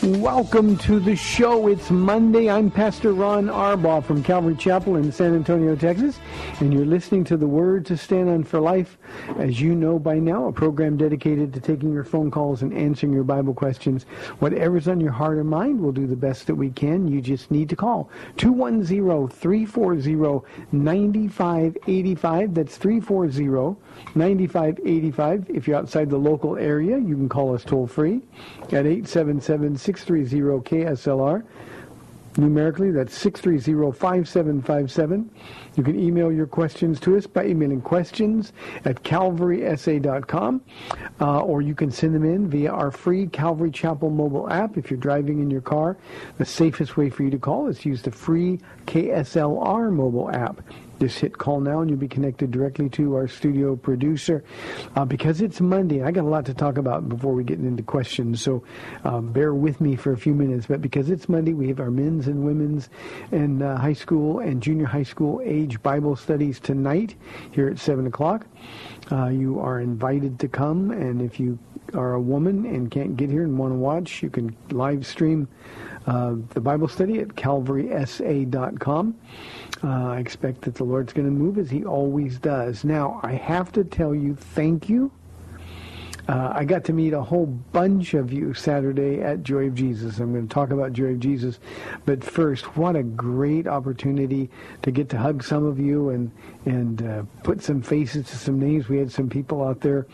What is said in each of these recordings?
Welcome to the show. It's Monday. I'm Pastor Ron Arbaugh from Calvary Chapel in San Antonio, Texas, and you're listening to the Word to Stand on for Life. As you know by now, a program dedicated to taking your phone calls and answering your Bible questions. Whatever's on your heart or mind, we'll do the best that we can. You just need to call 210-340-9585. That's 340-9585. If you're outside the local area, you can call us toll free at 877-630-KSLR. Numerically, that's 630-5757. You can email your questions to us by emailing questions at calvarysa.com, uh, or you can send them in via our free Calvary Chapel mobile app. If you're driving in your car, the safest way for you to call is to use the free KSLR mobile app. Just hit call now and you'll be connected directly to our studio producer. Uh, because it's Monday, I got a lot to talk about before we get into questions, so um, bear with me for a few minutes. But because it's Monday, we have our men's and women's and uh, high school and junior high school age Bible studies tonight here at 7 o'clock. Uh, you are invited to come, and if you are a woman and can't get here and want to watch, you can live stream uh, the Bible study at calvarysa.com. Uh, I expect that the Lord's going to move as He always does. Now, I have to tell you, thank you. Uh, I got to meet a whole bunch of you Saturday at Joy of Jesus. I'm going to talk about Joy of Jesus. But first, what a great opportunity to get to hug some of you and, and uh, put some faces to some names. We had some people out there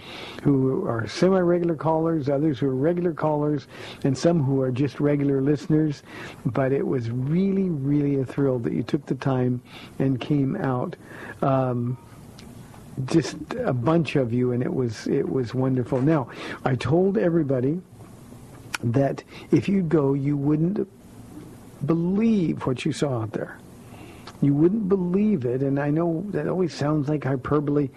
who are semi-regular callers, others who are regular callers, and some who are just regular listeners. But it was really, really a thrill that you took the time and came out. Um, just a bunch of you, and it was it was wonderful. Now, I told everybody that if you'd go, you wouldn't believe what you saw out there. You wouldn't believe it, and I know that always sounds like hyperbole,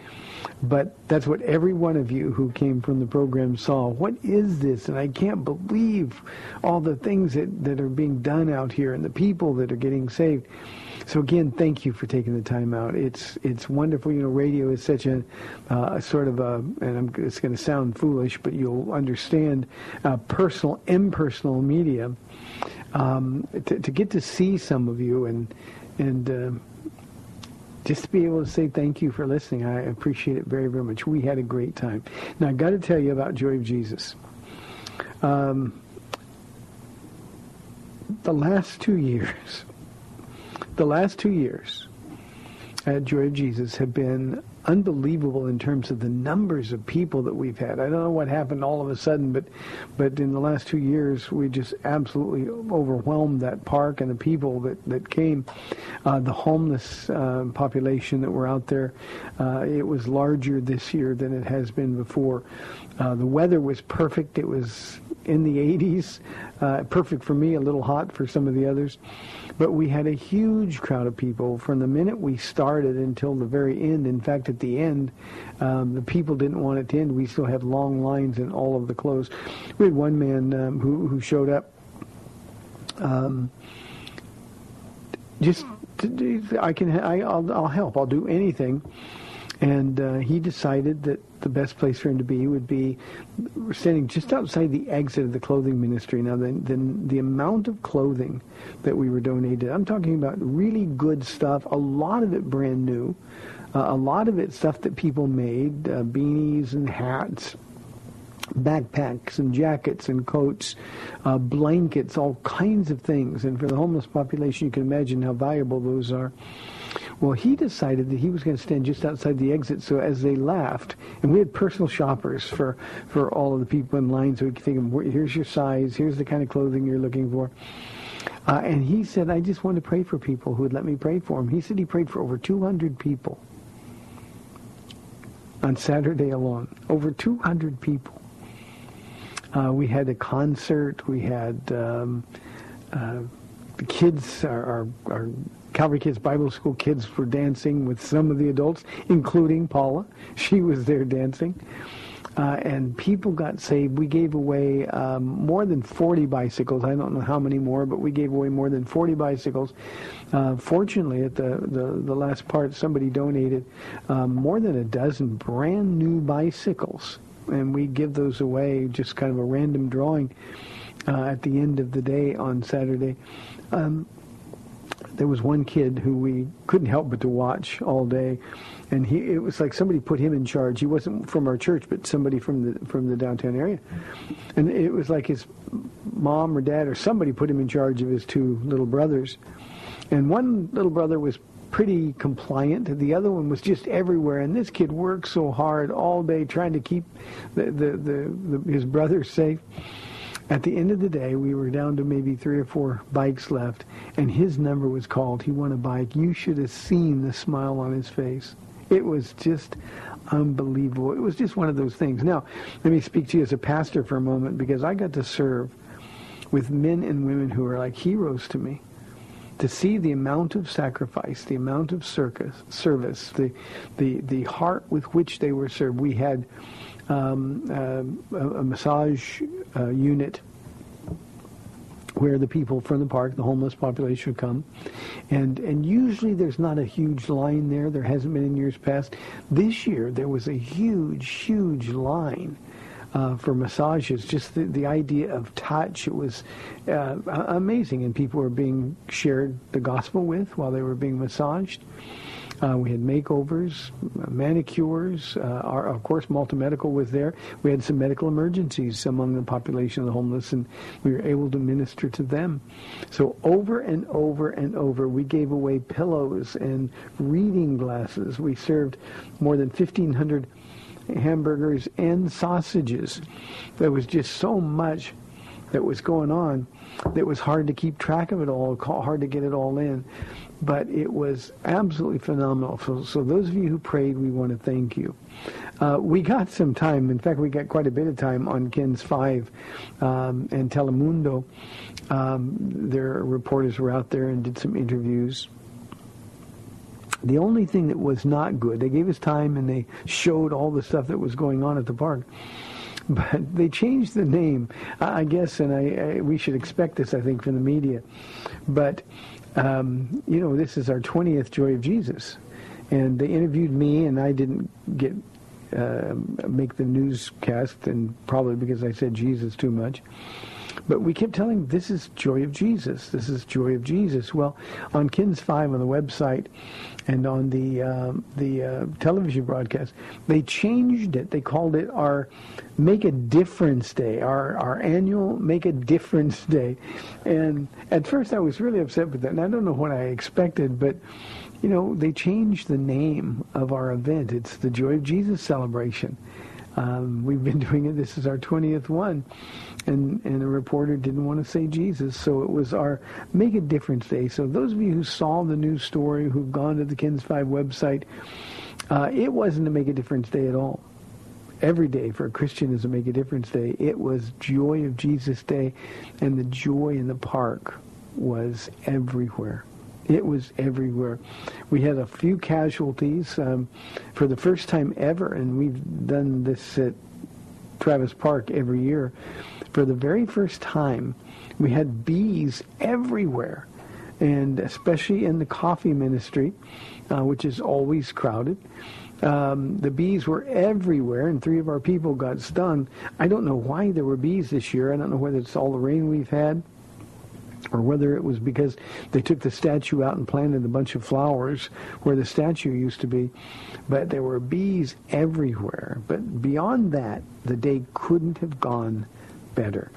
but that's what every one of you who came from the program saw. What is this? And I can't believe all the things that, that are being done out here and the people that are getting saved. So again, thank you for taking the time out. It's it's wonderful. You know, radio is such a, uh, sort of a, and I'm, it's going to sound foolish, but you'll understand, uh, personal, impersonal media. Um, to, to get to see some of you and and uh, just to be able to say thank you for listening, I appreciate it very very much. We had a great time. Now I got to tell you about Joy of Jesus. Um, the last two years the last two years at Joy of Jesus have been unbelievable in terms of the numbers of people that we've had. I don't know what happened all of a sudden, but but in the last two years, we just absolutely overwhelmed that park and the people that that came. Uh, the homeless uh, population that were out there, uh, it was larger this year than it has been before. Uh, the weather was perfect. It was in the 80s. Uh, perfect for me, a little hot for some of the others. But we had a huge crowd of people from the minute we started until the very end. In fact, at the end, um, the people didn't want it to end. We still had long lines in all of the clothes. We had one man um, who, who showed up um, just to, I can I, I'll, I'll help. I'll do anything. And uh, he decided that the best place for him to be would be standing just outside the exit of the clothing ministry. Now, the, the, the amount of clothing that we were donated, I'm talking about really good stuff, a lot of it brand new, uh, a lot of it stuff that people made, uh, beanies and hats, backpacks and jackets and coats, uh, blankets, all kinds of things. And for the homeless population, you can imagine how valuable those are. Well, he decided that he was going to stand just outside the exit. So as they left, and we had personal shoppers for, for all of the people in line, so we could think, here's your size, here's the kind of clothing you're looking for. Uh, and he said, I just want to pray for people who would let me pray for him. He said he prayed for over 200 people on Saturday alone. Over 200 people. Uh, we had a concert. We had um, uh, the kids, our, our, our, Calvary Kids Bible School kids were dancing with some of the adults, including Paula. She was there dancing. Uh, and people got saved. We gave away um, more than 40 bicycles. I don't know how many more, but we gave away more than 40 bicycles. Uh, fortunately, at the, the, the, last part, somebody donated um, more than a dozen brand new bicycles and we give those away just kind of a random drawing uh, at the end of the day on Saturday. Um, there was one kid who we couldn't help but to watch all day, and he it was like somebody put him in charge. He wasn't from our church, but somebody from the from the downtown area, and it was like his mom or dad or somebody put him in charge of his two little brothers, and one little brother was pretty compliant. The other one was just everywhere, and this kid worked so hard all day trying to keep the, the, the, the his brothers safe. At the end of the day, we were down to maybe three or four bikes left, and his number was called. He won a bike. You should have seen the smile on his face. It was just unbelievable. It was just one of those things. Now, let me speak to you as a pastor for a moment because I got to serve with men and women who are like heroes to me to see the amount of sacrifice, the amount of circus, service, the, the, the heart with which they were served. We had um, uh, a, massage uh, unit where the people from the park, the homeless population come. And, and usually there's not a huge line there. There hasn't been in years past. This year there was a huge, huge line uh, for massages. Just the, the idea of touch, it was uh, amazing. And people were being shared the gospel with while they were being massaged. Uh, we had makeovers, manicures. Uh, our, of course, Malta Medical was there. We had some medical emergencies among the population of the homeless, and we were able to minister to them. So over and over and over, we gave away pillows and reading glasses. We served more than 1,500 hamburgers and sausages. There was just so much that was going on that was hard to keep track of it all, hard to get it all in. But it was absolutely phenomenal. So, so those of you who prayed, we want to thank you. Uh, we got some time. In fact, we got quite a bit of time on KENS 5 um, and Telemundo. Um, their reporters were out there and did some interviews. The only thing that was not good, they gave us time and they showed all the stuff that was going on at the park. But they changed the name, I guess, and I, I we should expect this, I think, from the media. But, um, you know, this is our 20th Joy of Jesus. And they interviewed me, and I didn't get uh, make the newscast, and probably because I said Jesus too much. But we kept telling this is joy of Jesus. This is joy of Jesus. Well, on KENS 5 on the website and on the uh, the uh, television broadcast, they changed it. They called it our Make a Difference Day, our, our annual Make a Difference Day. And at first I was really upset with that, and I don't know what I expected, but you know, they changed the name of our event. It's the Joy of Jesus celebration. Um, we've been doing it. This is our 20th one and and a reporter didn't want to say Jesus, so it was our Make a Difference Day. So those of you who saw the news story, who've gone to the KENS 5 website, uh, it wasn't a Make a Difference Day at all. every day for a Christian is a Make a Difference Day. It was Joy of Jesus Day, and the joy in the park was everywhere. It was everywhere. We had a few casualties um, for the first time ever, and we've done this at Travis Park every year. For the very first time, we had bees everywhere, and especially in the coffee ministry, uh, which is always crowded. Um, the bees were everywhere, and three of our people got stung. I don't know why there were bees this year. I don't know whether it's all the rain we've had or whether it was because they took the statue out and planted a bunch of flowers where the statue used to be. But there were bees everywhere. But beyond that, the day couldn't have gone better.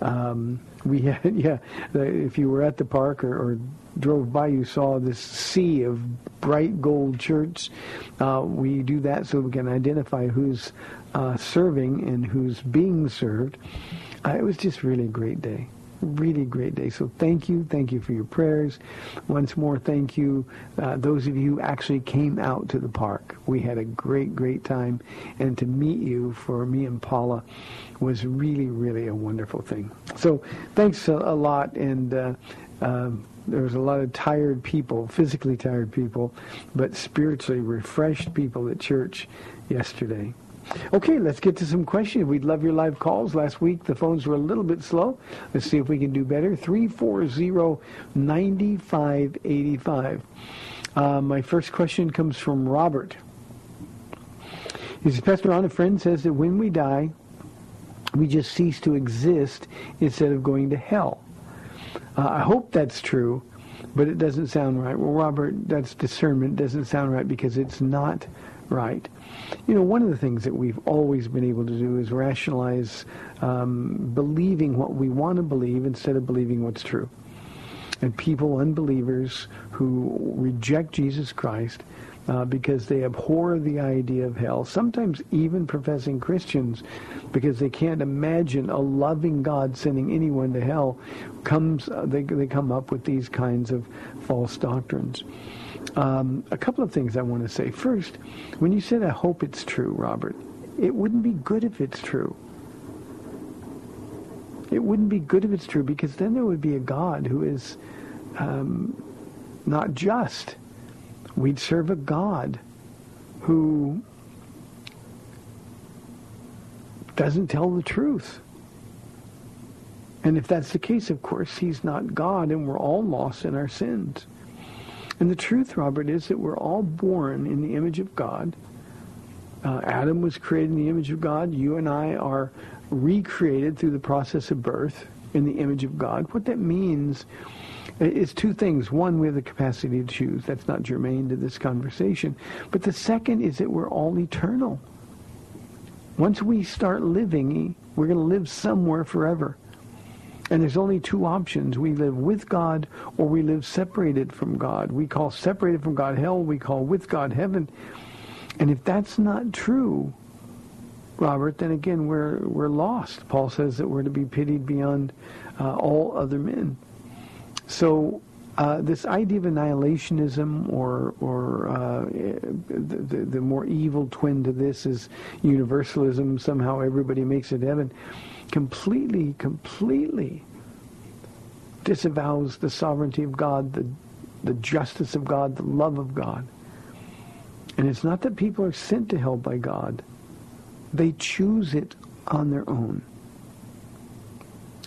Um, we had, yeah, if you were at the park or, or drove by, you saw this sea of bright gold shirts. Uh, we do that so we can identify who's uh, serving and who's being served. Uh, it was just really a great day. Really great day. So thank you. Thank you for your prayers. Once more, thank you. Uh, those of you who actually came out to the park. We had a great, great time. And to meet you for me and Paula was really, really a wonderful thing. So thanks a, a lot. And uh, um, there was a lot of tired people, physically tired people, but spiritually refreshed people at church yesterday. Okay, let's get to some questions. We'd love your live calls. Last week the phones were a little bit slow. Let's see if we can do better. 340-9585. Uh, my first question comes from Robert. He says, Pastor Ron, a friend says that when we die, we just cease to exist instead of going to hell. Uh, I hope that's true, but it doesn't sound right. Well, Robert, that's discernment. Doesn't sound right because it's not right. You know, one of the things that we've always been able to do is rationalize um, believing what we want to believe instead of believing what's true. And people, unbelievers who reject Jesus Christ uh, because they abhor the idea of hell, sometimes even professing Christians because they can't imagine a loving God sending anyone to hell, comes uh, they, they come up with these kinds of false doctrines. Um, a couple of things I want to say. First, when you said, I hope it's true, Robert, it wouldn't be good if it's true. It wouldn't be good if it's true because then there would be a God who is um, not just. We'd serve a God who doesn't tell the truth. And if that's the case, of course, he's not God and we're all lost in our sins. And the truth, Robert, is that we're all born in the image of God. Uh, Adam was created in the image of God. You and I are recreated through the process of birth in the image of God. What that means is two things. One, we have the capacity to choose. That's not germane to this conversation. But the second is that we're all eternal. Once we start living, we're going to live somewhere forever. And there's only two options. We live with God or we live separated from God. We call separated from God hell. We call with God heaven. And if that's not true, Robert, then again we're we're lost. Paul says that we're to be pitied beyond uh, all other men. So uh, this idea of annihilationism or or uh, the, the, more evil twin to this is universalism. Somehow everybody makes it heaven completely, completely disavows the sovereignty of God, the, the justice of God, the love of God. And it's not that people are sent to hell by God. They choose it on their own.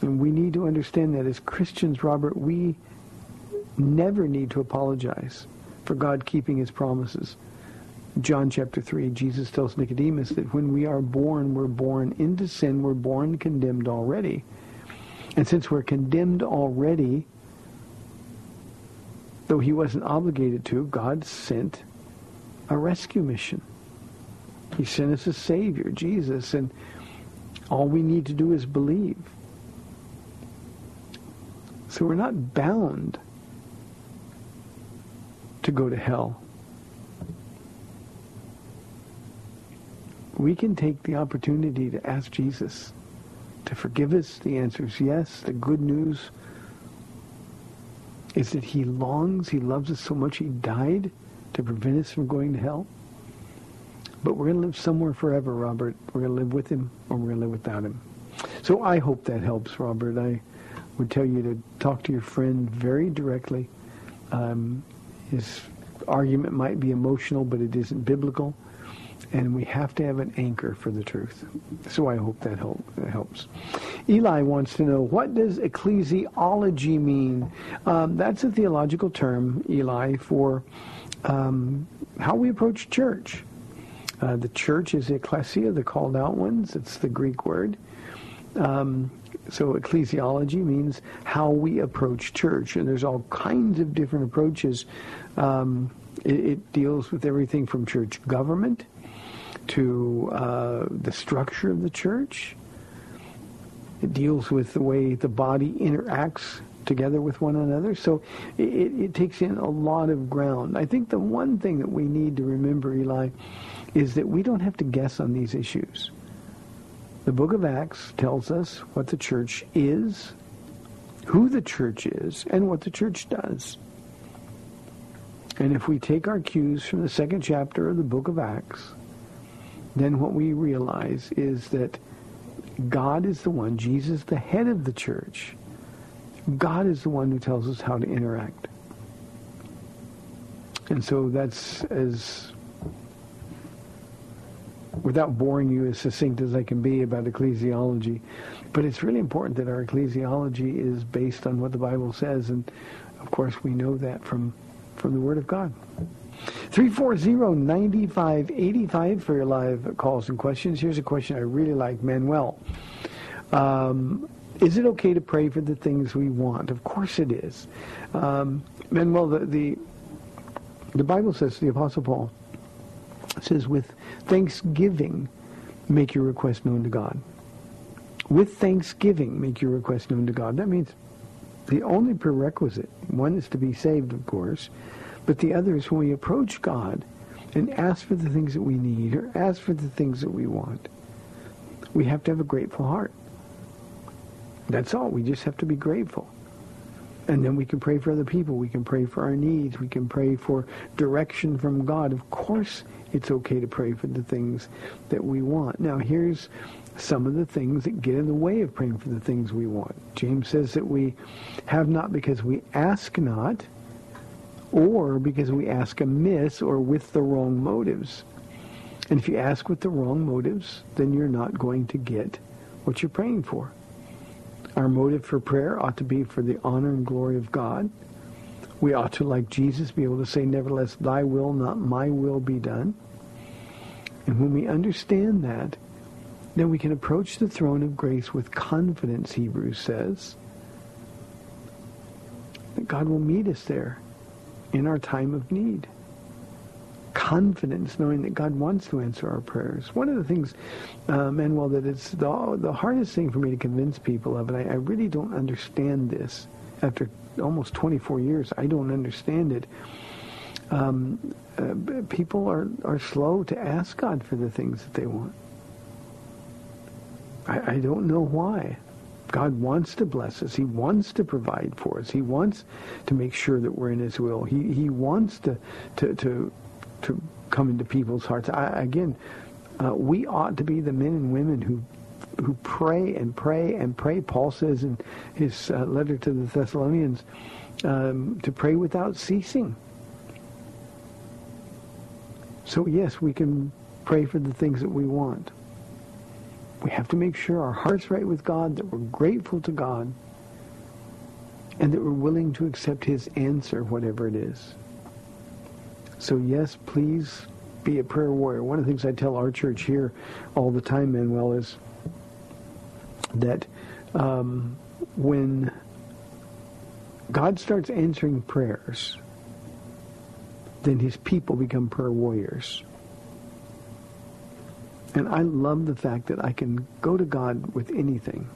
And we need to understand that as Christians, Robert, we never need to apologize for God keeping his promises. John chapter 3, Jesus tells Nicodemus that when we are born, we're born into sin. We're born condemned already. And since we're condemned already, though he wasn't obligated to, God sent a rescue mission. He sent us a Savior, Jesus, and all we need to do is believe. So we're not bound to go to hell. we can take the opportunity to ask Jesus to forgive us. The answer is yes. The good news is that he longs, he loves us so much he died to prevent us from going to hell. But we're going to live somewhere forever, Robert. We're going to live with him or we're going to live without him. So I hope that helps, Robert. I would tell you to talk to your friend very directly. Um, his argument might be emotional, but it isn't biblical. And we have to have an anchor for the truth. So I hope that, help, helps. Eli wants to know, what does ecclesiology mean? Um, that's a theological term, Eli, for um, how we approach church. Uh, the church is ecclesia, the called out ones. It's the Greek word. Um, so ecclesiology means how we approach church, and there's all kinds of different approaches. Um, it, it, deals with everything from church government to uh, the structure of the church. It deals with the way the body interacts together with one another. So it, it takes in a lot of ground. I think the one thing that we need to remember, Eli, is that we don't have to guess on these issues. The book of Acts tells us what the church is, who the church is, and what the church does. And if we take our cues from the second chapter of the book of Acts, then what we realize is that God is the one, Jesus, the head of the church. God is the one who tells us how to interact. And so that's as, without boring you as succinct as I can be about ecclesiology, but it's really important that our ecclesiology is based on what the Bible says. And of course, we know that from, from the Word of God. 340-9585 for your live calls and questions. Here's a question I really like, Manuel. Um, is it okay to pray for the things we want? Of course it is. Um, Manuel, the, the, the Bible says, the Apostle Paul says, with thanksgiving, make your request known to God. With thanksgiving, make your request known to God. That means the only prerequisite, one is to be saved, of course, but the other is when we approach God and ask for the things that we need or ask for the things that we want, we have to have a grateful heart. That's all. We just have to be grateful. And then we can pray for other people. We can pray for our needs. We can pray for direction from God. Of course, it's okay to pray for the things that we want. Now, here's some of the things that get in the way of praying for the things we want. James says that we have not because we ask not, or because we ask amiss or with the wrong motives. And if you ask with the wrong motives, then you're not going to get what you're praying for. Our motive for prayer ought to be for the honor and glory of God. We ought to, like Jesus, be able to say, nevertheless, thy will, not my will, be done. And when we understand that, then we can approach the throne of grace with confidence, Hebrews says, that God will meet us there in our time of need. Confidence, knowing that God wants to answer our prayers. One of the things, uh, Manuel, that it's the, the hardest thing for me to convince people of, and I, I really don't understand this after almost 24 years, I don't understand it. Um, uh, people are, are slow to ask God for the things that they want. I, I don't know why. God wants to bless us. He wants to provide for us. He wants to make sure that we're in His will. He He wants to to to to come into people's hearts. I, again, uh, we ought to be the men and women who who pray and pray and pray. Paul says in his uh, letter to the Thessalonians um, to pray without ceasing. So yes, we can pray for the things that we want. We have to make sure our heart's right with God, that we're grateful to God, and that we're willing to accept his answer, whatever it is. So yes, please be a prayer warrior. One of the things I tell our church here all the time, Manuel, is that um, when God starts answering prayers, then his people become prayer warriors. And I love the fact that I can go to God with anything.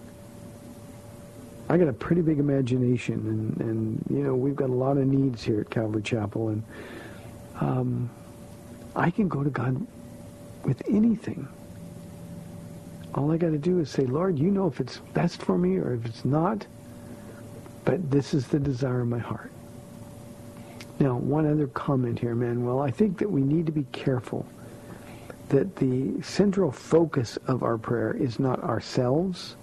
I got a pretty big imagination, and, and you know we've got a lot of needs here at Calvary Chapel, and um, I can go to God with anything. All I got to do is say, Lord, you know if it's best for me or if it's not, but this is the desire of my heart. Now, one other comment here, Manuel. I think that we need to be careful that the central focus of our prayer is not ourselves.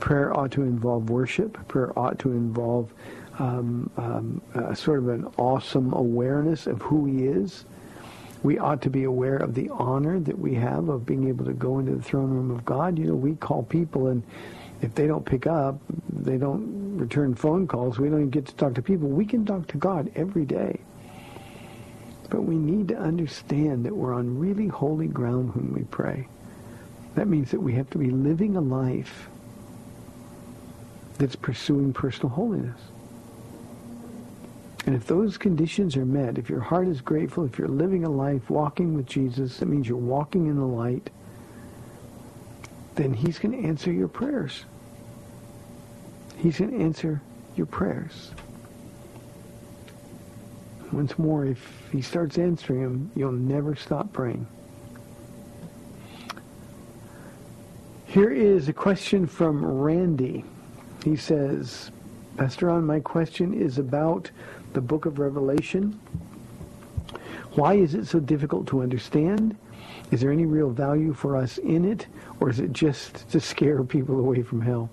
Prayer ought to involve worship. Prayer ought to involve um, um, uh, sort of an awesome awareness of who he is. We ought to be aware of the honor that we have of being able to go into the throne room of God. You know, we call people and if they don't pick up, they don't return phone calls, we don't even get to talk to people. We can talk to God every day. But we need to understand that we're on really holy ground when we pray. That means that we have to be living a life that's pursuing personal holiness. And if those conditions are met, if your heart is grateful, if you're living a life walking with Jesus, that means you're walking in the light, then he's going to answer your prayers. He's going to answer your prayers. Once more, if he starts answering them, you'll never stop praying. Here is a question from Randy. He says, Pastor Ron, my question is about the book of Revelation. Why is it so difficult to understand? Is there any real value for us in it, or is it just to scare people away from hell?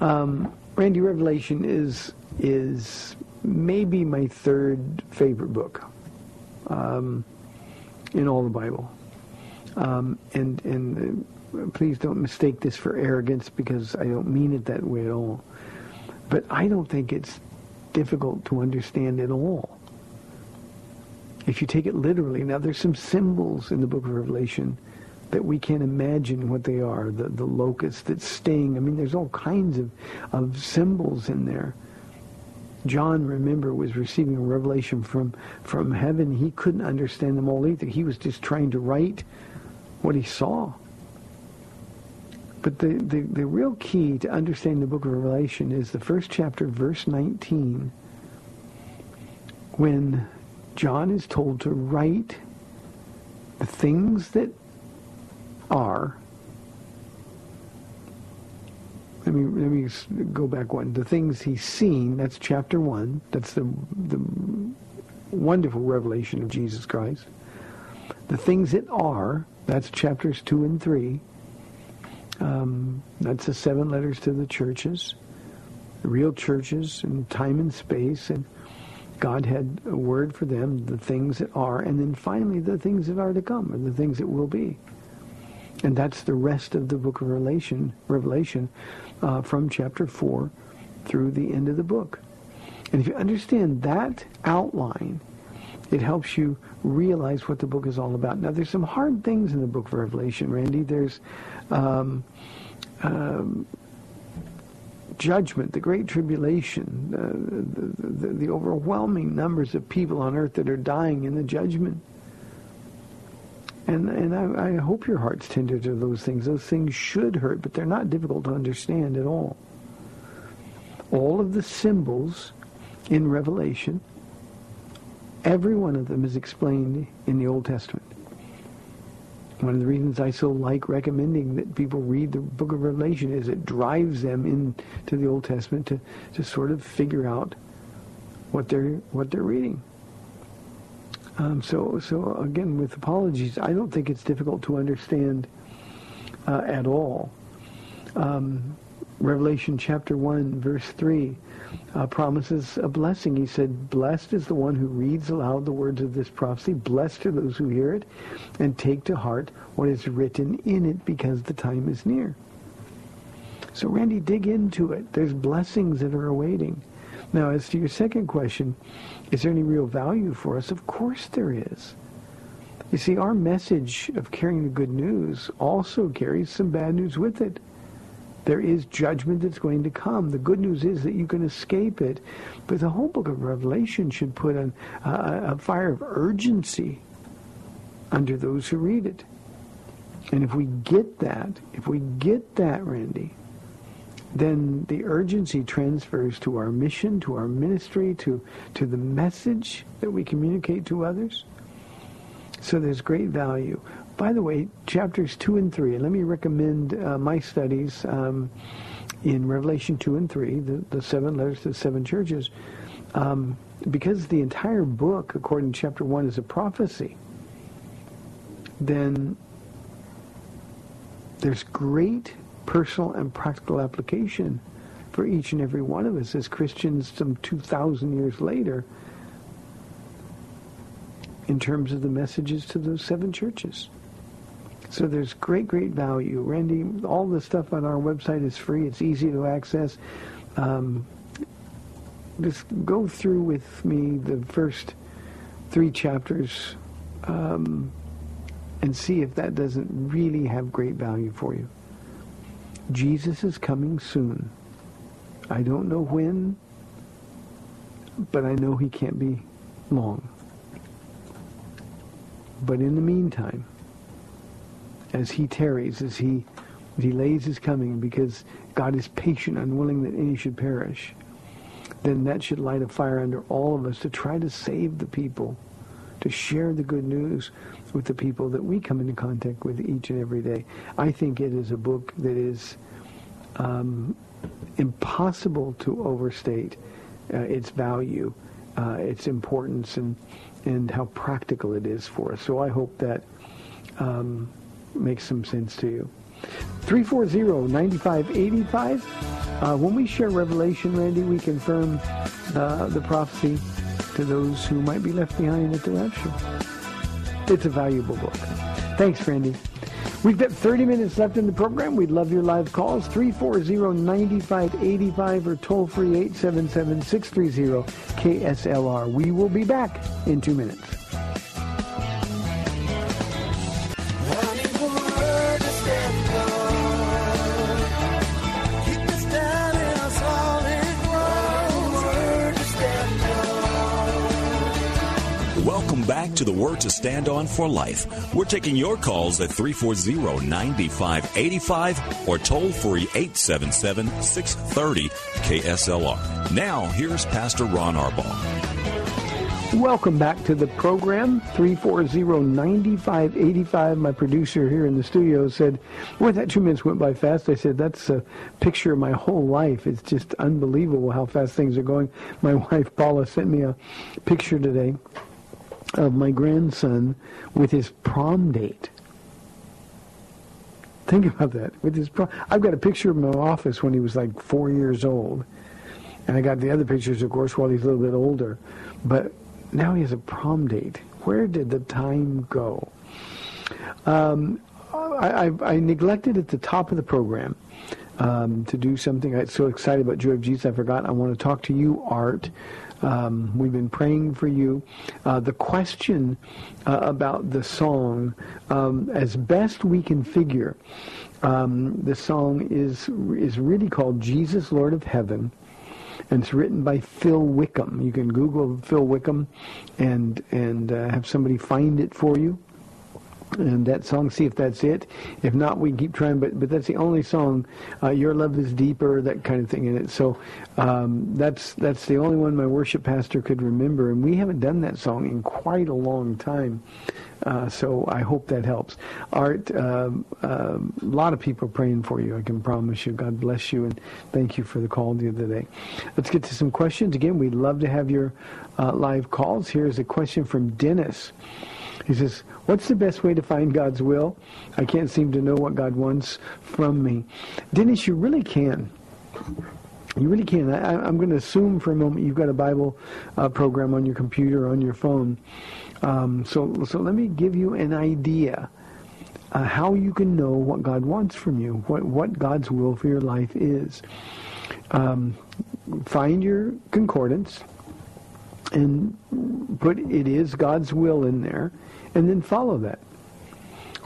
Um, Randy Revelation is is maybe my third favorite book um, in all the Bible, um, and and uh, please don't mistake this for arrogance because I don't mean it that way at all. But I don't think it's difficult to understand at all. If you take it literally, now there's some symbols in the book of Revelation that we can't imagine what they are. The, the locust that sting. I mean, there's all kinds of, of symbols in there. John, remember, was receiving a revelation from, from heaven. He couldn't understand them all either. He was just trying to write what he saw. But the, the, the real key to understanding the book of Revelation is the first chapter, verse 19, when John is told to write the things that are let me let me go back one. The things he's seen, that's chapter one. That's the the wonderful revelation of Jesus Christ. The things that are, that's chapters two and three. Um, that's the seven letters to the churches, the real churches in time and space, and God had a word for them, the things that are, and then finally the things that are to come, or the things that will be. And that's the rest of the book of Revelation, Revelation uh, from chapter 4 through the end of the book. And if you understand that outline, it helps you realize what the book is all about. Now, there's some hard things in the book of Revelation, Randy. There's um, um, judgment, the great tribulation, uh, the, the, the overwhelming numbers of people on earth that are dying in the judgment. And and I, I hope your heart's tender to those things. Those things should hurt, but they're not difficult to understand at all. All of the symbols in Revelation, every one of them is explained in the Old Testament. One of the reasons I so like recommending that people read the book of Revelation is it drives them into the Old Testament to, to sort of figure out what they're what they're reading. Um, so, so again, with apologies, I don't think it's difficult to understand uh, at all. Um, Revelation chapter 1, verse 3 uh, promises a blessing. He said, Blessed is the one who reads aloud the words of this prophecy. Blessed are those who hear it and take to heart what is written in it because the time is near. So, Randy, dig into it. There's blessings that are awaiting. Now, as to your second question, is there any real value for us? Of course there is. You see, our message of carrying the good news also carries some bad news with it. There is judgment that's going to come. The good news is that you can escape it. But the whole book of Revelation should put an, uh, a fire of urgency under those who read it. And if we get that, if we get that, Randy, then the urgency transfers to our mission, to our ministry, to, to the message that we communicate to others. So there's great value. By the way, chapters 2 and 3, and let me recommend uh, my studies um, in Revelation 2 and 3, the, the seven letters to the seven churches, um, because the entire book, according to chapter 1, is a prophecy. then there's great personal and practical application for each and every one of us as Christians some 2,000 years later in terms of the messages to those seven churches. So there's great, great value. Randy, all the stuff on our website is free. It's easy to access. Um, just go through with me the first three chapters um, and see if that doesn't really have great value for you. Jesus is coming soon. I don't know when, but I know he can't be long. But in the meantime, as he tarries, as he delays his coming, because God is patient, unwilling that any should perish, then that should light a fire under all of us to try to save the people, to share the good news with the people that we come into contact with each and every day. I think it is a book that is um, impossible to overstate uh, its value, uh, its importance, and and how practical it is for us. So I hope that um, makes some sense to you. 340-9585. Uh, when we share Revelation, Randy, we confirm uh, the prophecy to those who might be left behind at the rapture. It's a valuable book. Thanks, Randy. We've got 30 minutes left in the program. We'd love your live calls, 340-9585 or toll-free 877-630-KSLR. We will be back in two minutes. To the Word to Stand On for Life. We're taking your calls at 340-9585 or toll free 877-630 KSLR. Now, here's Pastor Ron Arbaugh. Welcome back to the program, 340-9585. My producer here in the studio said, boy, that two minutes went by fast. I said, that's a picture of my whole life. It's just unbelievable how fast things are going. My wife, Paula, sent me a picture today of my grandson with his prom date. Think about that. With his prom, I've got a picture of my office when he was like four years old, and I got the other pictures, of course, while he's a little bit older. But now he has a prom date. Where did the time go? Um, I, I, I neglected at the top of the program um, to do something. I'm so excited about Joy of Jesus, I forgot. I want to talk to you, Art. Um, we've been praying for you. Uh, the question uh, about the song, um, as best we can figure, um, the song is is really called "Jesus, Lord of Heaven." and it's written by Phil Wickham. You can Google Phil Wickham and and uh, have somebody find it for you. And that song, see if that's it. If not, we keep trying. But but that's the only song. Uh, Your love is deeper, that kind of thing in it. So um, that's that's the only one my worship pastor could remember, and we haven't done that song in quite a long time. Uh, so I hope that helps. Art, um, um, a lot of people praying for you. I can promise you. God bless you, and thank you for the call the other day. Let's get to some questions. Again, we'd love to have your uh, live calls. Here's a question from Dennis. He says, what's the best way to find God's will? I can't seem to know what God wants from me. Dennis, you really can. You really can. I, I'm going to assume for a moment you've got a Bible uh, program on your computer, or on your phone. Um, so, so let me give you an idea uh, how you can know what God wants from you, what, what God's will for your life is. Um, find your concordance and put it is God's will in there, and then follow that.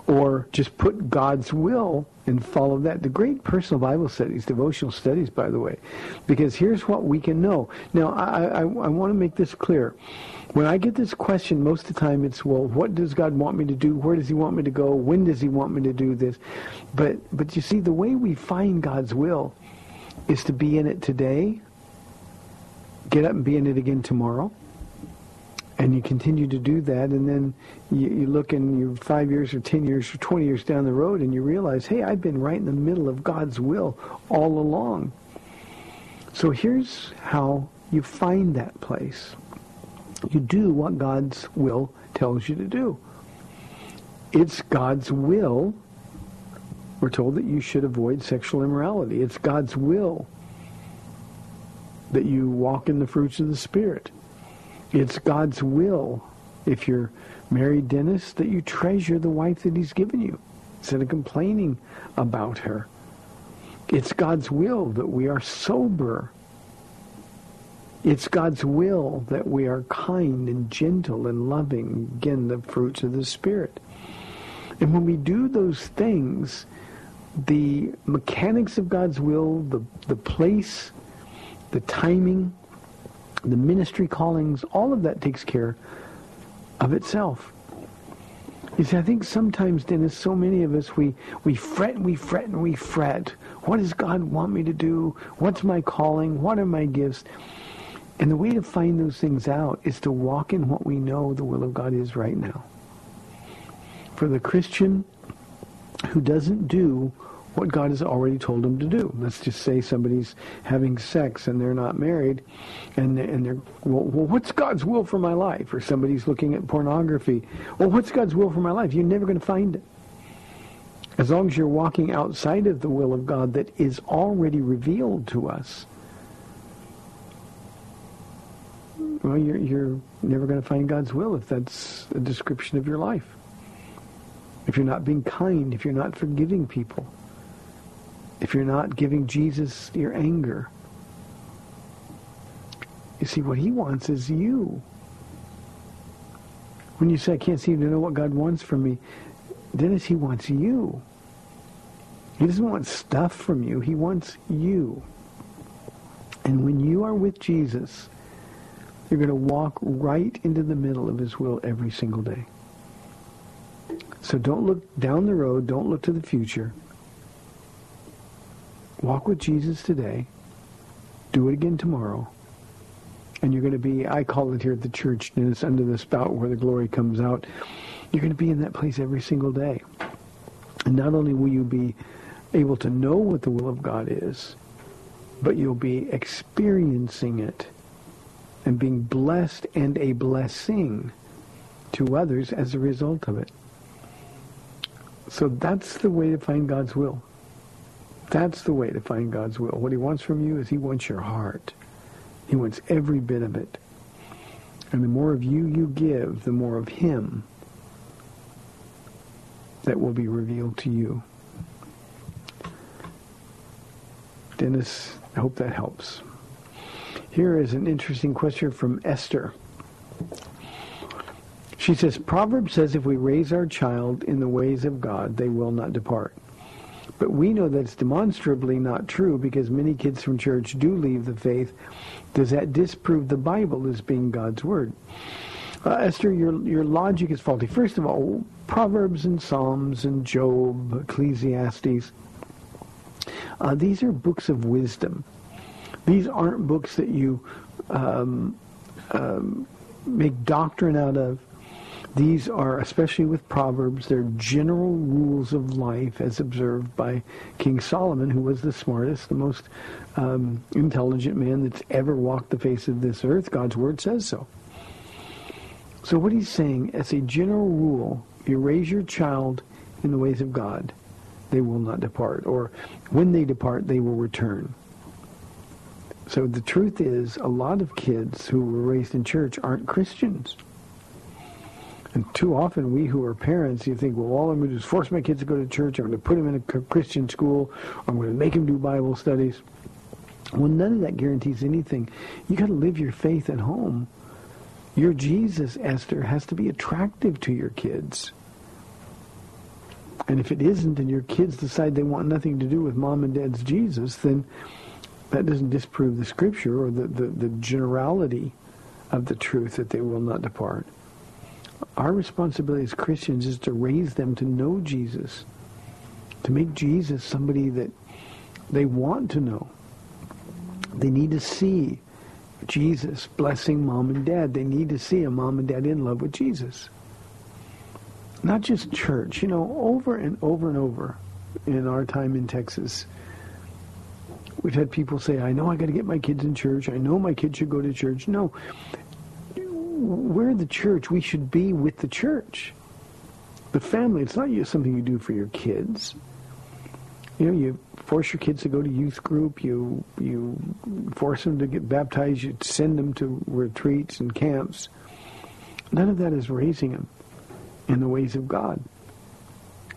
Or just put God's will and follow that. The great personal Bible studies, devotional studies, by the way, because here's what we can know. Now, I, I, I want to make this clear. When I get this question, most of the time it's, well, what does God want me to do? Where does he want me to go? When does he want me to do this? But, but you see, the way we find God's will is to be in it today, get up and be in it again tomorrow, and you continue to do that, and then you, you look and you're five years or ten years or twenty years down the road, and you realize, hey, I've been right in the middle of God's will all along. So here's how you find that place. You do what God's will tells you to do. It's God's will. We're told that you should avoid sexual immorality. It's God's will that you walk in the fruits of the Spirit. It's God's will, if you're married, Dennis, that you treasure the wife that he's given you instead of complaining about her. It's God's will that we are sober. It's God's will that we are kind and gentle and loving. Again, the fruits of the Spirit. And when we do those things, the mechanics of God's will, the, the place, the timing, the ministry callings, all of that takes care of itself. You see, I think sometimes, Dennis, so many of us, we, we fret and we fret and we fret. What does God want me to do? What's my calling? What are my gifts? And the way to find those things out is to walk in what we know the will of God is right now. For the Christian who doesn't do what God has already told them to do. Let's just say somebody's having sex and they're not married, and and they're well, well, what's God's will for my life? Or somebody's looking at pornography. Well, what's God's will for my life? You're never going to find it. As long as you're walking outside of the will of God that is already revealed to us, well, you're you're never going to find God's will if that's a description of your life. If you're not being kind, if you're not forgiving people if you're not giving Jesus your anger. You see, what he wants is you. When you say, I can't seem to know what God wants from me, Dennis, he wants you. He doesn't want stuff from you. He wants you. And when you are with Jesus, you're going to walk right into the middle of his will every single day. So don't look down the road. Don't look to the future. Walk with Jesus today. Do it again tomorrow. And you're going to be, I call it here at the church, and it's under the spout where the glory comes out. You're going to be in that place every single day. And not only will you be able to know what the will of God is, but you'll be experiencing it and being blessed and a blessing to others as a result of it. So that's the way to find God's will. That's the way to find God's will. What he wants from you is he wants your heart. He wants every bit of it. And the more of you you give, the more of him that will be revealed to you. Dennis, I hope that helps. Here is an interesting question from Esther. She says, Proverbs says if we raise our child in the ways of God, they will not depart. But we know that it's demonstrably not true because many kids from church do leave the faith. Does that disprove the Bible as being God's word? Uh, Esther, your your logic is faulty. First of all, Proverbs and Psalms and Job, Ecclesiastes, uh, these are books of wisdom. These aren't books that you um, um, make doctrine out of. These are, especially with Proverbs, they're general rules of life as observed by King Solomon, who was the smartest, the most um, intelligent man that's ever walked the face of this earth. God's word says so. So what he's saying, as a general rule, you raise your child in the ways of God, they will not depart. Or when they depart, they will return. So the truth is, a lot of kids who were raised in church aren't Christians. And too often we who are parents, you think, well, all I'm going to do is force my kids to go to church. I'm going to put them in a Christian school. I'm going to make them do Bible studies. Well, none of that guarantees anything. You got to live your faith at home. Your Jesus, Esther, has to be attractive to your kids. And if it isn't and your kids decide they want nothing to do with mom and dad's Jesus, then that doesn't disprove the scripture or the, the, the generality of the truth that they will not depart. Our responsibility as Christians is to raise them to know Jesus, to make Jesus somebody that they want to know. They need to see Jesus blessing mom and dad. They need to see a mom and dad in love with Jesus. Not just church. You know, over and over and over in our time in Texas, we've had people say, I know I got to get my kids in church. I know my kids should go to church. No, we're the church. We should be with the church. The family, it's not just something you do for your kids. You know, you force your kids to go to youth group, you you force them to get baptized, you send them to retreats and camps. None of that is raising them in the ways of God.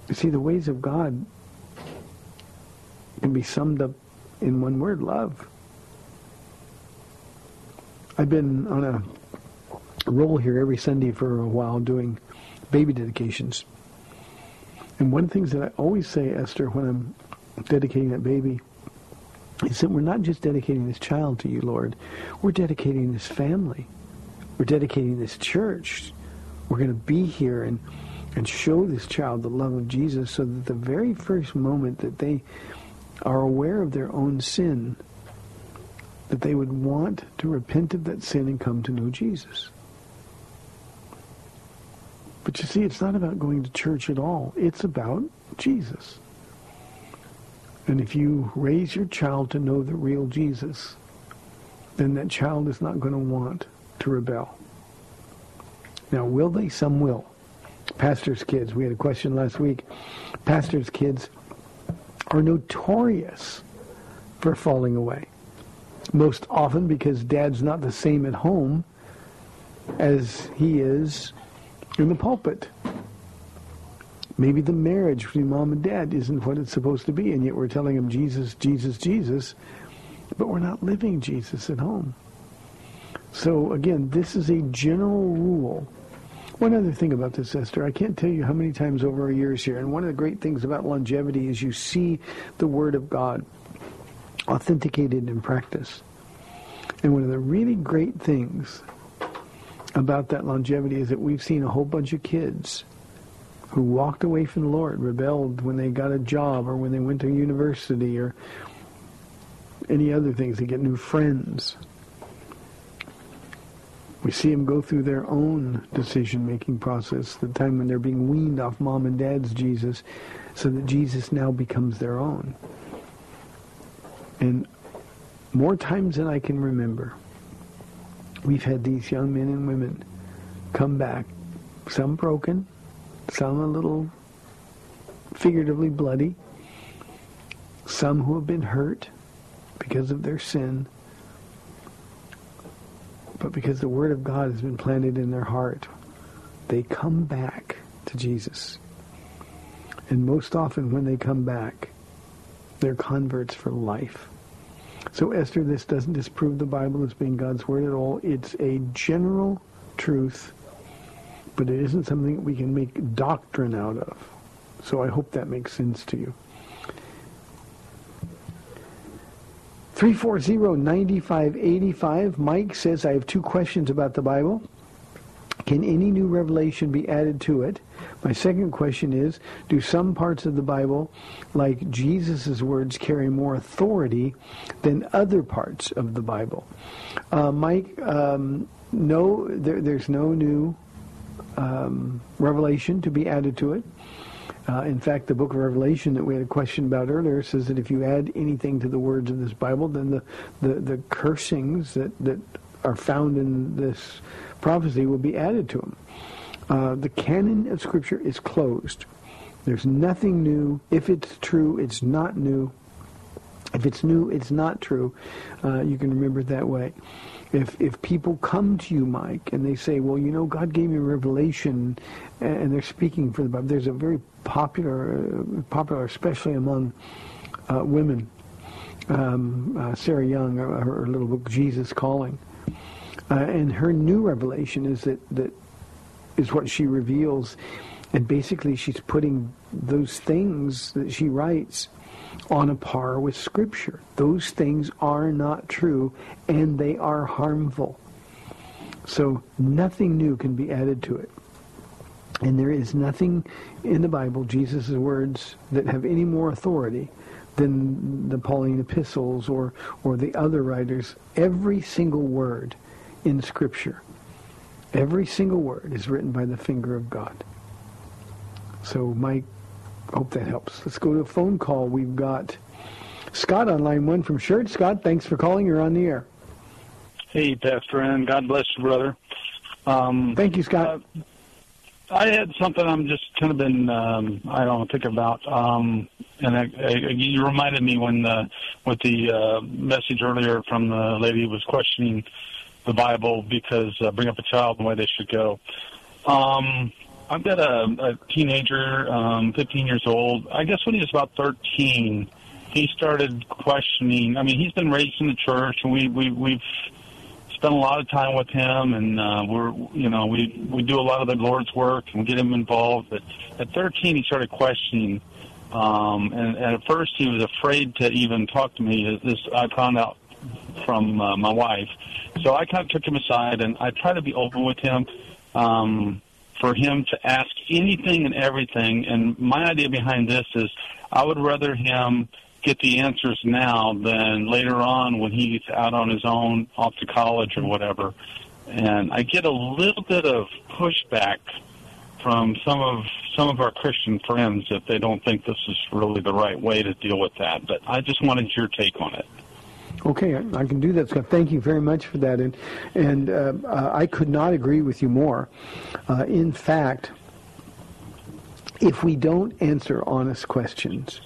You see, the ways of God can be summed up in one word, love. I've been on a roll here every Sunday for a while doing baby dedications. And one of the things that I always say, Esther, when I'm dedicating that baby, is that we're not just dedicating this child to you, Lord. We're dedicating this family. We're dedicating this church. We're going to be here and, and show this child the love of Jesus so that the very first moment that they are aware of their own sin, that they would want to repent of that sin and come to know Jesus. But you see, it's not about going to church at all. It's about Jesus. And if you raise your child to know the real Jesus, then that child is not going to want to rebel. Now, will they? Some will. Pastors' kids. We had a question last week. Pastors' kids are notorious for falling away. Most often because dad's not the same at home as he is in the pulpit. Maybe the marriage between mom and dad isn't what it's supposed to be, and yet we're telling them Jesus, Jesus, Jesus, but we're not living Jesus at home. So again, this is a general rule. One other thing about this, Esther, I can't tell you how many times over our years here, and one of the great things about longevity is you see the Word of God authenticated in practice. And one of the really great things about that longevity is that we've seen a whole bunch of kids who walked away from the Lord, rebelled when they got a job or when they went to university or any other things. They get new friends. We see them go through their own decision-making process, the time when they're being weaned off mom and dad's Jesus, so that Jesus now becomes their own. And more times than I can remember, we've had these young men and women come back, some broken, some a little figuratively bloody, some who have been hurt because of their sin, but because the Word of God has been planted in their heart, they come back to Jesus. And most often when they come back, they're converts for life. So Esther, this doesn't disprove the Bible as being God's Word at all. It's a general truth, but it isn't something that we can make doctrine out of. So I hope that makes sense to you. 340-9585. Mike says, I have two questions about the Bible. Can any new revelation be added to it? My second question is, do some parts of the Bible, like Jesus' words, carry more authority than other parts of the Bible? Uh, Mike, um, no, there, there's no new um, revelation to be added to it. Uh, in fact, the book of Revelation that we had a question about earlier says that if you add anything to the words of this Bible, then the, the, the cursings that, that are found in this prophecy will be added to them. Uh, the canon of Scripture is closed. There's nothing new. If it's true, it's not new. If it's new, it's not true. Uh, you can remember it that way. If if people come to you, Mike, and they say, "Well, you know, God gave me revelation," and they're speaking for the Bible, there's a very popular, uh, popular, especially among uh, women. Um, uh, Sarah Young, her, her little book, Jesus Calling, uh, and her new revelation is that that is what she reveals, and basically she's putting those things that she writes on a par with Scripture. Those things are not true, and they are harmful. So nothing new can be added to it. And there is nothing in the Bible, Jesus' words, that have any more authority than the Pauline epistles or, or the other writers. Every single word in Scripture, every single word is written by the finger of God. So Mike, hope that helps. Let's go to a phone call. We've got Scott on line one from Schertz. Scott, thanks for calling. You're on the air. Hey, Pastor Ron. God bless you, brother. Um, Thank you, Scott. uh, I had something I'm just kind of been um, I don't know, thinking about, um, and I, I, you reminded me when the with the uh, message earlier from the lady who was questioning the Bible because uh, bring up a child the way they should go. Um, I've got a, a teenager, um, 15 years old. I guess when he was about 13, he started questioning. I mean, he's been raised in the church, and we we we've spent a lot of time with him, and uh, we're you know we we do a lot of the Lord's work and get him involved. But at 13, he started questioning, um, and, and at first he was afraid to even talk to me. This I found out from uh, my wife, so I kind of took him aside and I tried to be open with him. Um, for him to ask anything and everything, and my idea behind this is I would rather him get the answers now than later on when he's out on his own, off to college or whatever. And I get a little bit of pushback from some of some of our Christian friends that they don't think this is really the right way to deal with that. But I just wanted your take on it. Okay, I, can do that, Scott. Thank you very much for that. And and uh, uh, I could not agree with you more. Uh, in fact, if we don't answer honest questions,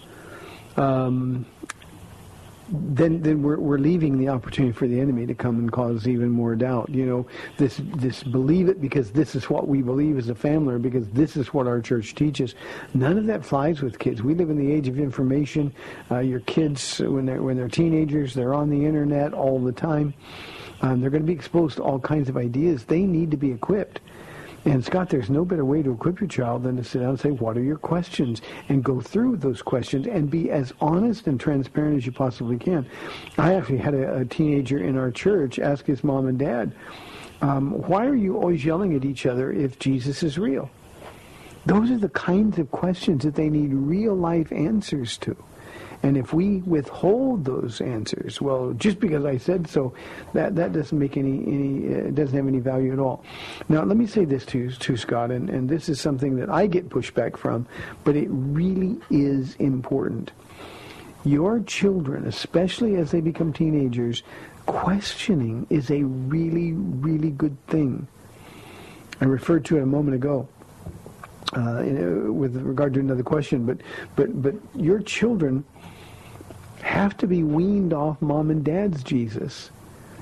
um, then then we're we're leaving the opportunity for the enemy to come and cause even more doubt. You know, this this believe it because this is what we believe as a family, or because this is what our church teaches. None of that flies with kids. We live in the age of information. Uh, your kids, when they're when they're teenagers, they're on the internet all the time. Um, they're going to be exposed to all kinds of ideas. They need to be equipped. And Scott, there's no better way to equip your child than to sit down and say, what are your questions? And go through those questions and be as honest and transparent as you possibly can. I actually had a, a teenager in our church ask his mom and dad, um, why are you always yelling at each other if Jesus is real? Those are the kinds of questions that they need real life answers to. And if we withhold those answers, well, just because I said so, that, that doesn't make any, any uh, doesn't have any value at all. Now, let me say this to to Scott, and, and this is something that I get pushback from, but it really is important. Your children, especially as they become teenagers, questioning is a really, really good thing. I referred to it a moment ago. Uh, with regard to another question, but but but your children have to be weaned off mom and dad's Jesus,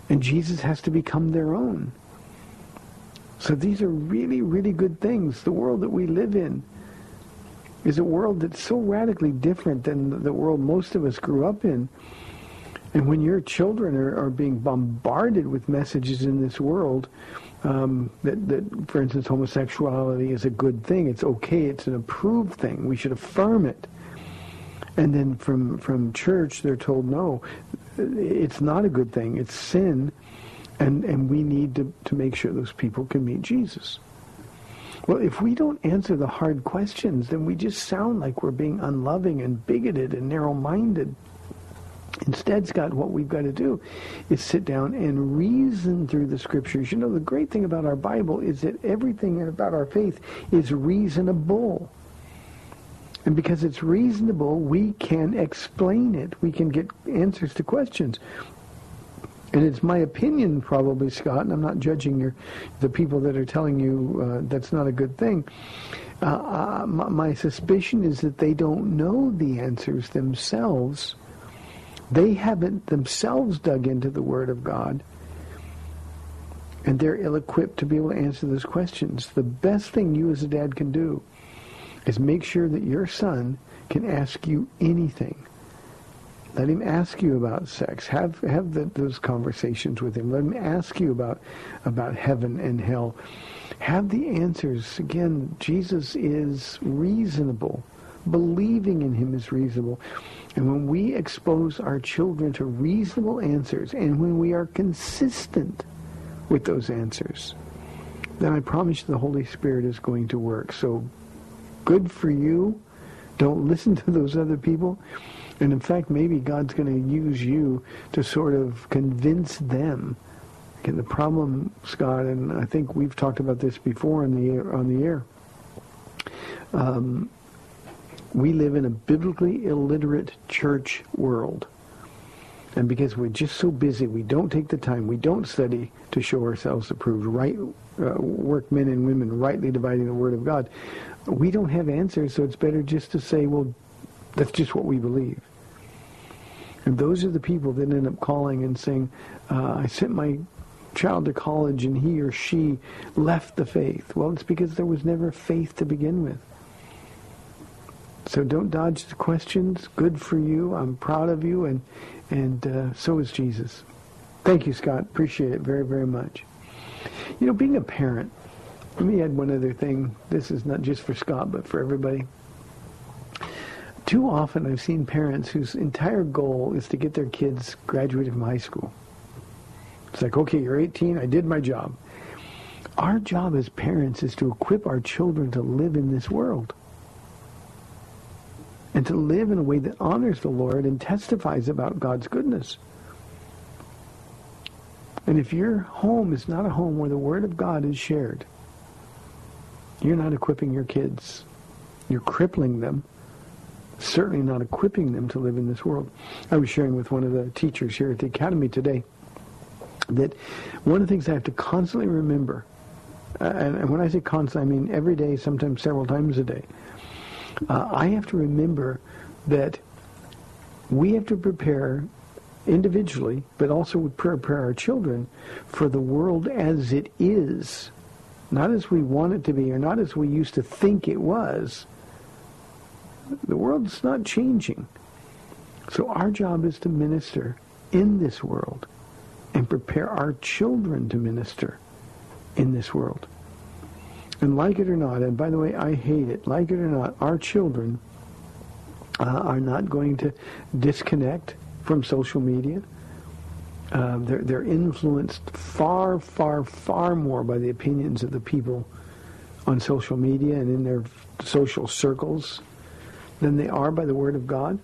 and Jesus has to become their own. So these are really, really good things. The world that we live in is a world that's so radically different than the world most of us grew up in. And when your children are, are being bombarded with messages in this world, um, that, that, for instance, homosexuality is a good thing, it's okay, it's an approved thing, we should affirm it. And then from, from church, they're told, no, it's not a good thing, it's sin, and, and we need to, to make sure those people can meet Jesus. Well, if we don't answer the hard questions, then we just sound like we're being unloving and bigoted and narrow-minded. Instead, Scott, what we've got to do is sit down and reason through the scriptures. You know, the great thing about our Bible is that everything about our faith is reasonable. And because it's reasonable, we can explain it. We can get answers to questions. And it's my opinion, probably, Scott, and I'm not judging your, the people that are telling you uh, that's not a good thing. Uh, uh, my, my suspicion is that they don't know the answers themselves they haven't themselves dug into the Word of God, and they're ill-equipped to be able to answer those questions. The best thing you as a dad can do is make sure that your son can ask you anything. Let him ask you about sex. Have have the, those conversations with him. Let him ask you about about heaven and hell. Have the answers. Again, Jesus is reasonable. Believing in him is reasonable. And when we expose our children to reasonable answers, and when we are consistent with those answers, then I promise you the Holy Spirit is going to work. So good for you. Don't listen to those other people. And in fact, maybe God's going to use you to sort of convince them. Okay, the problem, Scott, and I think we've talked about this before on the air, on the air. Um, we live in a biblically illiterate church world. And because we're just so busy, we don't take the time, we don't study to show ourselves approved, right uh, workmen and women rightly dividing the word of God. We don't have answers, so it's better just to say, well, that's just what we believe. And those are the people that end up calling and saying, uh, I sent my child to college and he or she left the faith. Well, it's because there was never faith to begin with. So don't dodge the questions. Good for you. I'm proud of you, and and uh, so is Jesus. Thank you, Scott. Appreciate it very, very much. You know, being a parent, let me add one other thing. This is not just for Scott, but for everybody. Too often I've seen parents whose entire goal is to get their kids graduated from high school. It's like, okay, you're 18, I did my job. Our job as parents is to equip our children to live in this world and to live in a way that honors the Lord and testifies about God's goodness. And if your home is not a home where the Word of God is shared, you're not equipping your kids. You're crippling them, certainly not equipping them to live in this world. I was sharing with one of the teachers here at the Academy today that one of the things I have to constantly remember, uh, and, when I say constantly, I mean every day, sometimes several times a day, uh, I have to remember that we have to prepare individually, but also we prepare our children for the world as it is, not as we want it to be or not as we used to think it was. The world's not changing. So our job is to minister in this world and prepare our children to minister in this world. And like it or not, and by the way, I hate it, like it or not, our children uh, are not going to disconnect from social media. Uh, they're, they're influenced far, far, far more by the opinions of the people on social media and in their social circles than they are by the Word of God.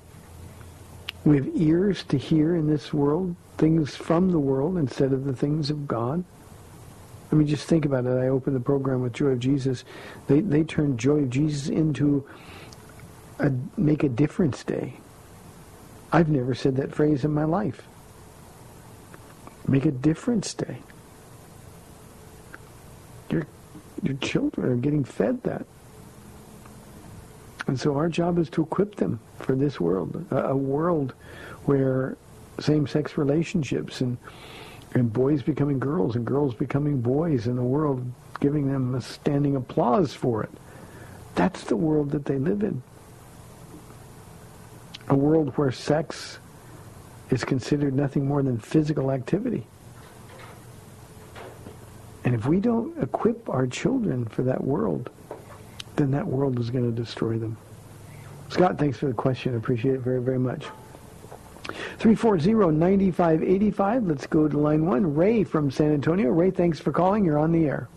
We have ears to hear in this world things from the world instead of the things of God. I mean, just think about it. I opened the program with Joy of Jesus. They, they turned Joy of Jesus into a Make a Difference Day. I've never said that phrase in my life. Make a Difference Day. Your, your children are getting fed that. And so our job is to equip them for this world, a, a world where same-sex relationships and and boys becoming girls and girls becoming boys and the world giving them a standing applause for it. That's the world that they live in. A world where sex is considered nothing more than physical activity. And if we don't equip our children for that world, then that world is going to destroy them. Scott, thanks for the question. I appreciate it very, very much. 340-9585. Let's go to line one. Ray from San Antonio. Ray, thanks for calling. You're on the air.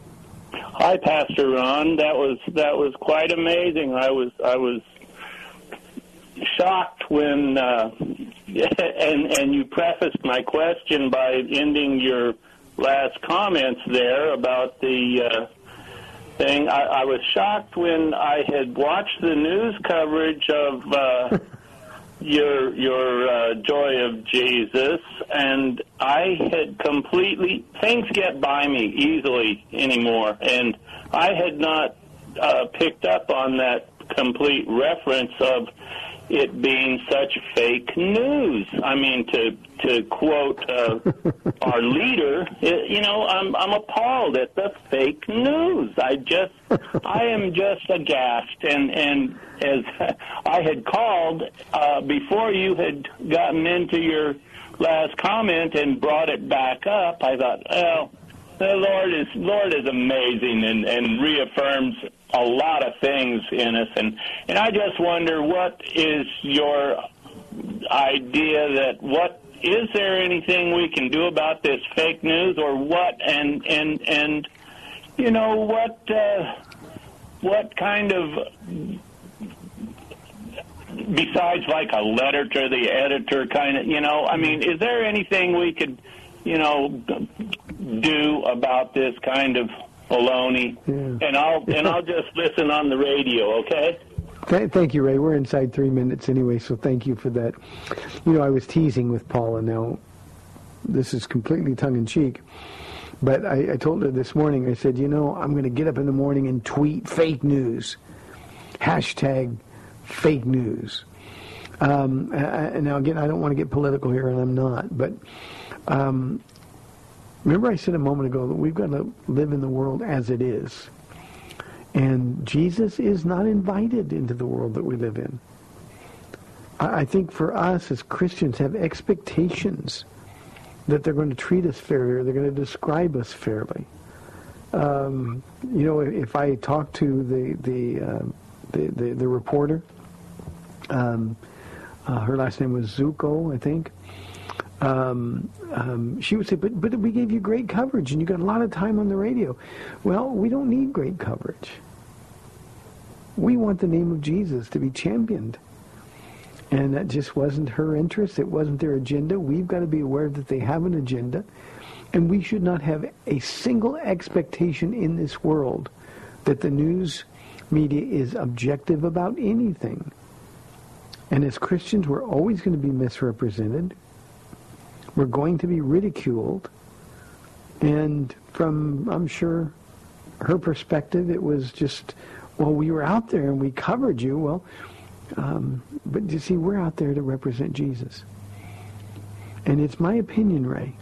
Hi, Pastor Ron. That was that was quite amazing. I was I was shocked when uh, and and you prefaced my question by ending your last comments there about the uh, thing. I, I was shocked when I had watched the news coverage of. Uh, your your uh, joy of Jesus, and I had completely things get by me easily anymore, and I had not uh, picked up on that complete reference of it being such fake news. I mean, to to quote uh, our leader, it, you know, I'm I'm appalled at the fake news. I just I am just aghast, and and as I had called uh, before you had gotten into your last comment and brought it back up, I thought, well, the Lord is Lord is amazing and and reaffirms a lot of things in us, and and I just wonder what is your idea that what is there anything we can do about this fake news or what and and and you know what uh, what kind of besides like a letter to the editor kind of you know i mean is there anything we could you know do about this kind of baloney Yeah. and i'll and i'll just listen on the radio okay Th- thank you, Ray. We're inside three minutes anyway, so thank you for that. You know, I was teasing with Paula. Now, this is completely tongue-in-cheek, but I, I told her this morning, I said, you know, I'm going to get up in the morning and tweet fake news. Hashtag fake news. Um, and now, again, I don't want to get political here, and I'm not, but um, remember I said a moment ago that we've got to live in the world as it is. And Jesus is not invited into the world that we live in. I think for us as Christians have expectations that they're going to treat us fairly or they're going to describe us fairly. Um, you know, if I talk to the the uh, the, the, the, reporter, um, uh, her last name was Zuko, I think. Um, um, she would say, but, but we gave you great coverage and you got a lot of time on the radio. Well, we don't need great coverage. We want the name of Jesus to be championed. And that just wasn't her interest. It wasn't their agenda. We've got to be aware that they have an agenda. And we should not have a single expectation in this world that the news media is objective about anything. And as Christians, we're always going to be misrepresented. We're going to be ridiculed. And from, I'm sure, her perspective, it was just, well, we were out there and we covered you. Well, um, but you see, we're out there to represent Jesus. And it's my opinion, Ray,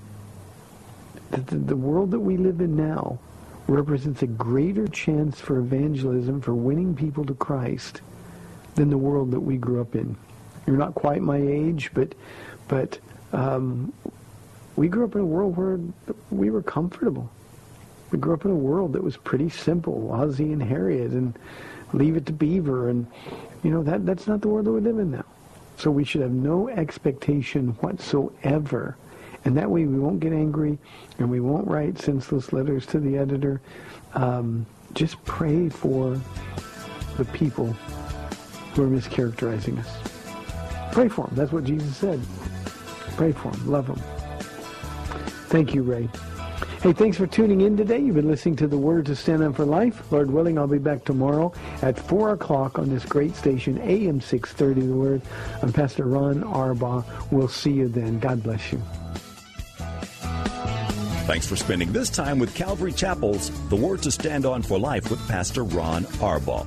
that the, the world that we live in now represents a greater chance for evangelism, for winning people to Christ, than the world that we grew up in. You're not quite my age, but but um, we grew up in a world where we were comfortable. We grew up in a world that was pretty simple, Ozzie and Harriet, and Leave It to Beaver, and you know that that's not the world that we live in now. So we should have no expectation whatsoever, and that way we won't get angry, and we won't write senseless letters to the editor. Um, just pray for the people who are mischaracterizing us. Pray for them. That's what Jesus said. Pray for them. Love them. Thank you, Ray. Hey, thanks for tuning in today. You've been listening to the Word to Stand on for Life. Lord willing, I'll be back tomorrow at 4 o'clock on this great station, AM 630 The Word. I'm Pastor Ron Arbaugh. We'll see you then. God bless you. Thanks for spending this time with Calvary Chapel's The Word to Stand on for Life with Pastor Ron Arbaugh.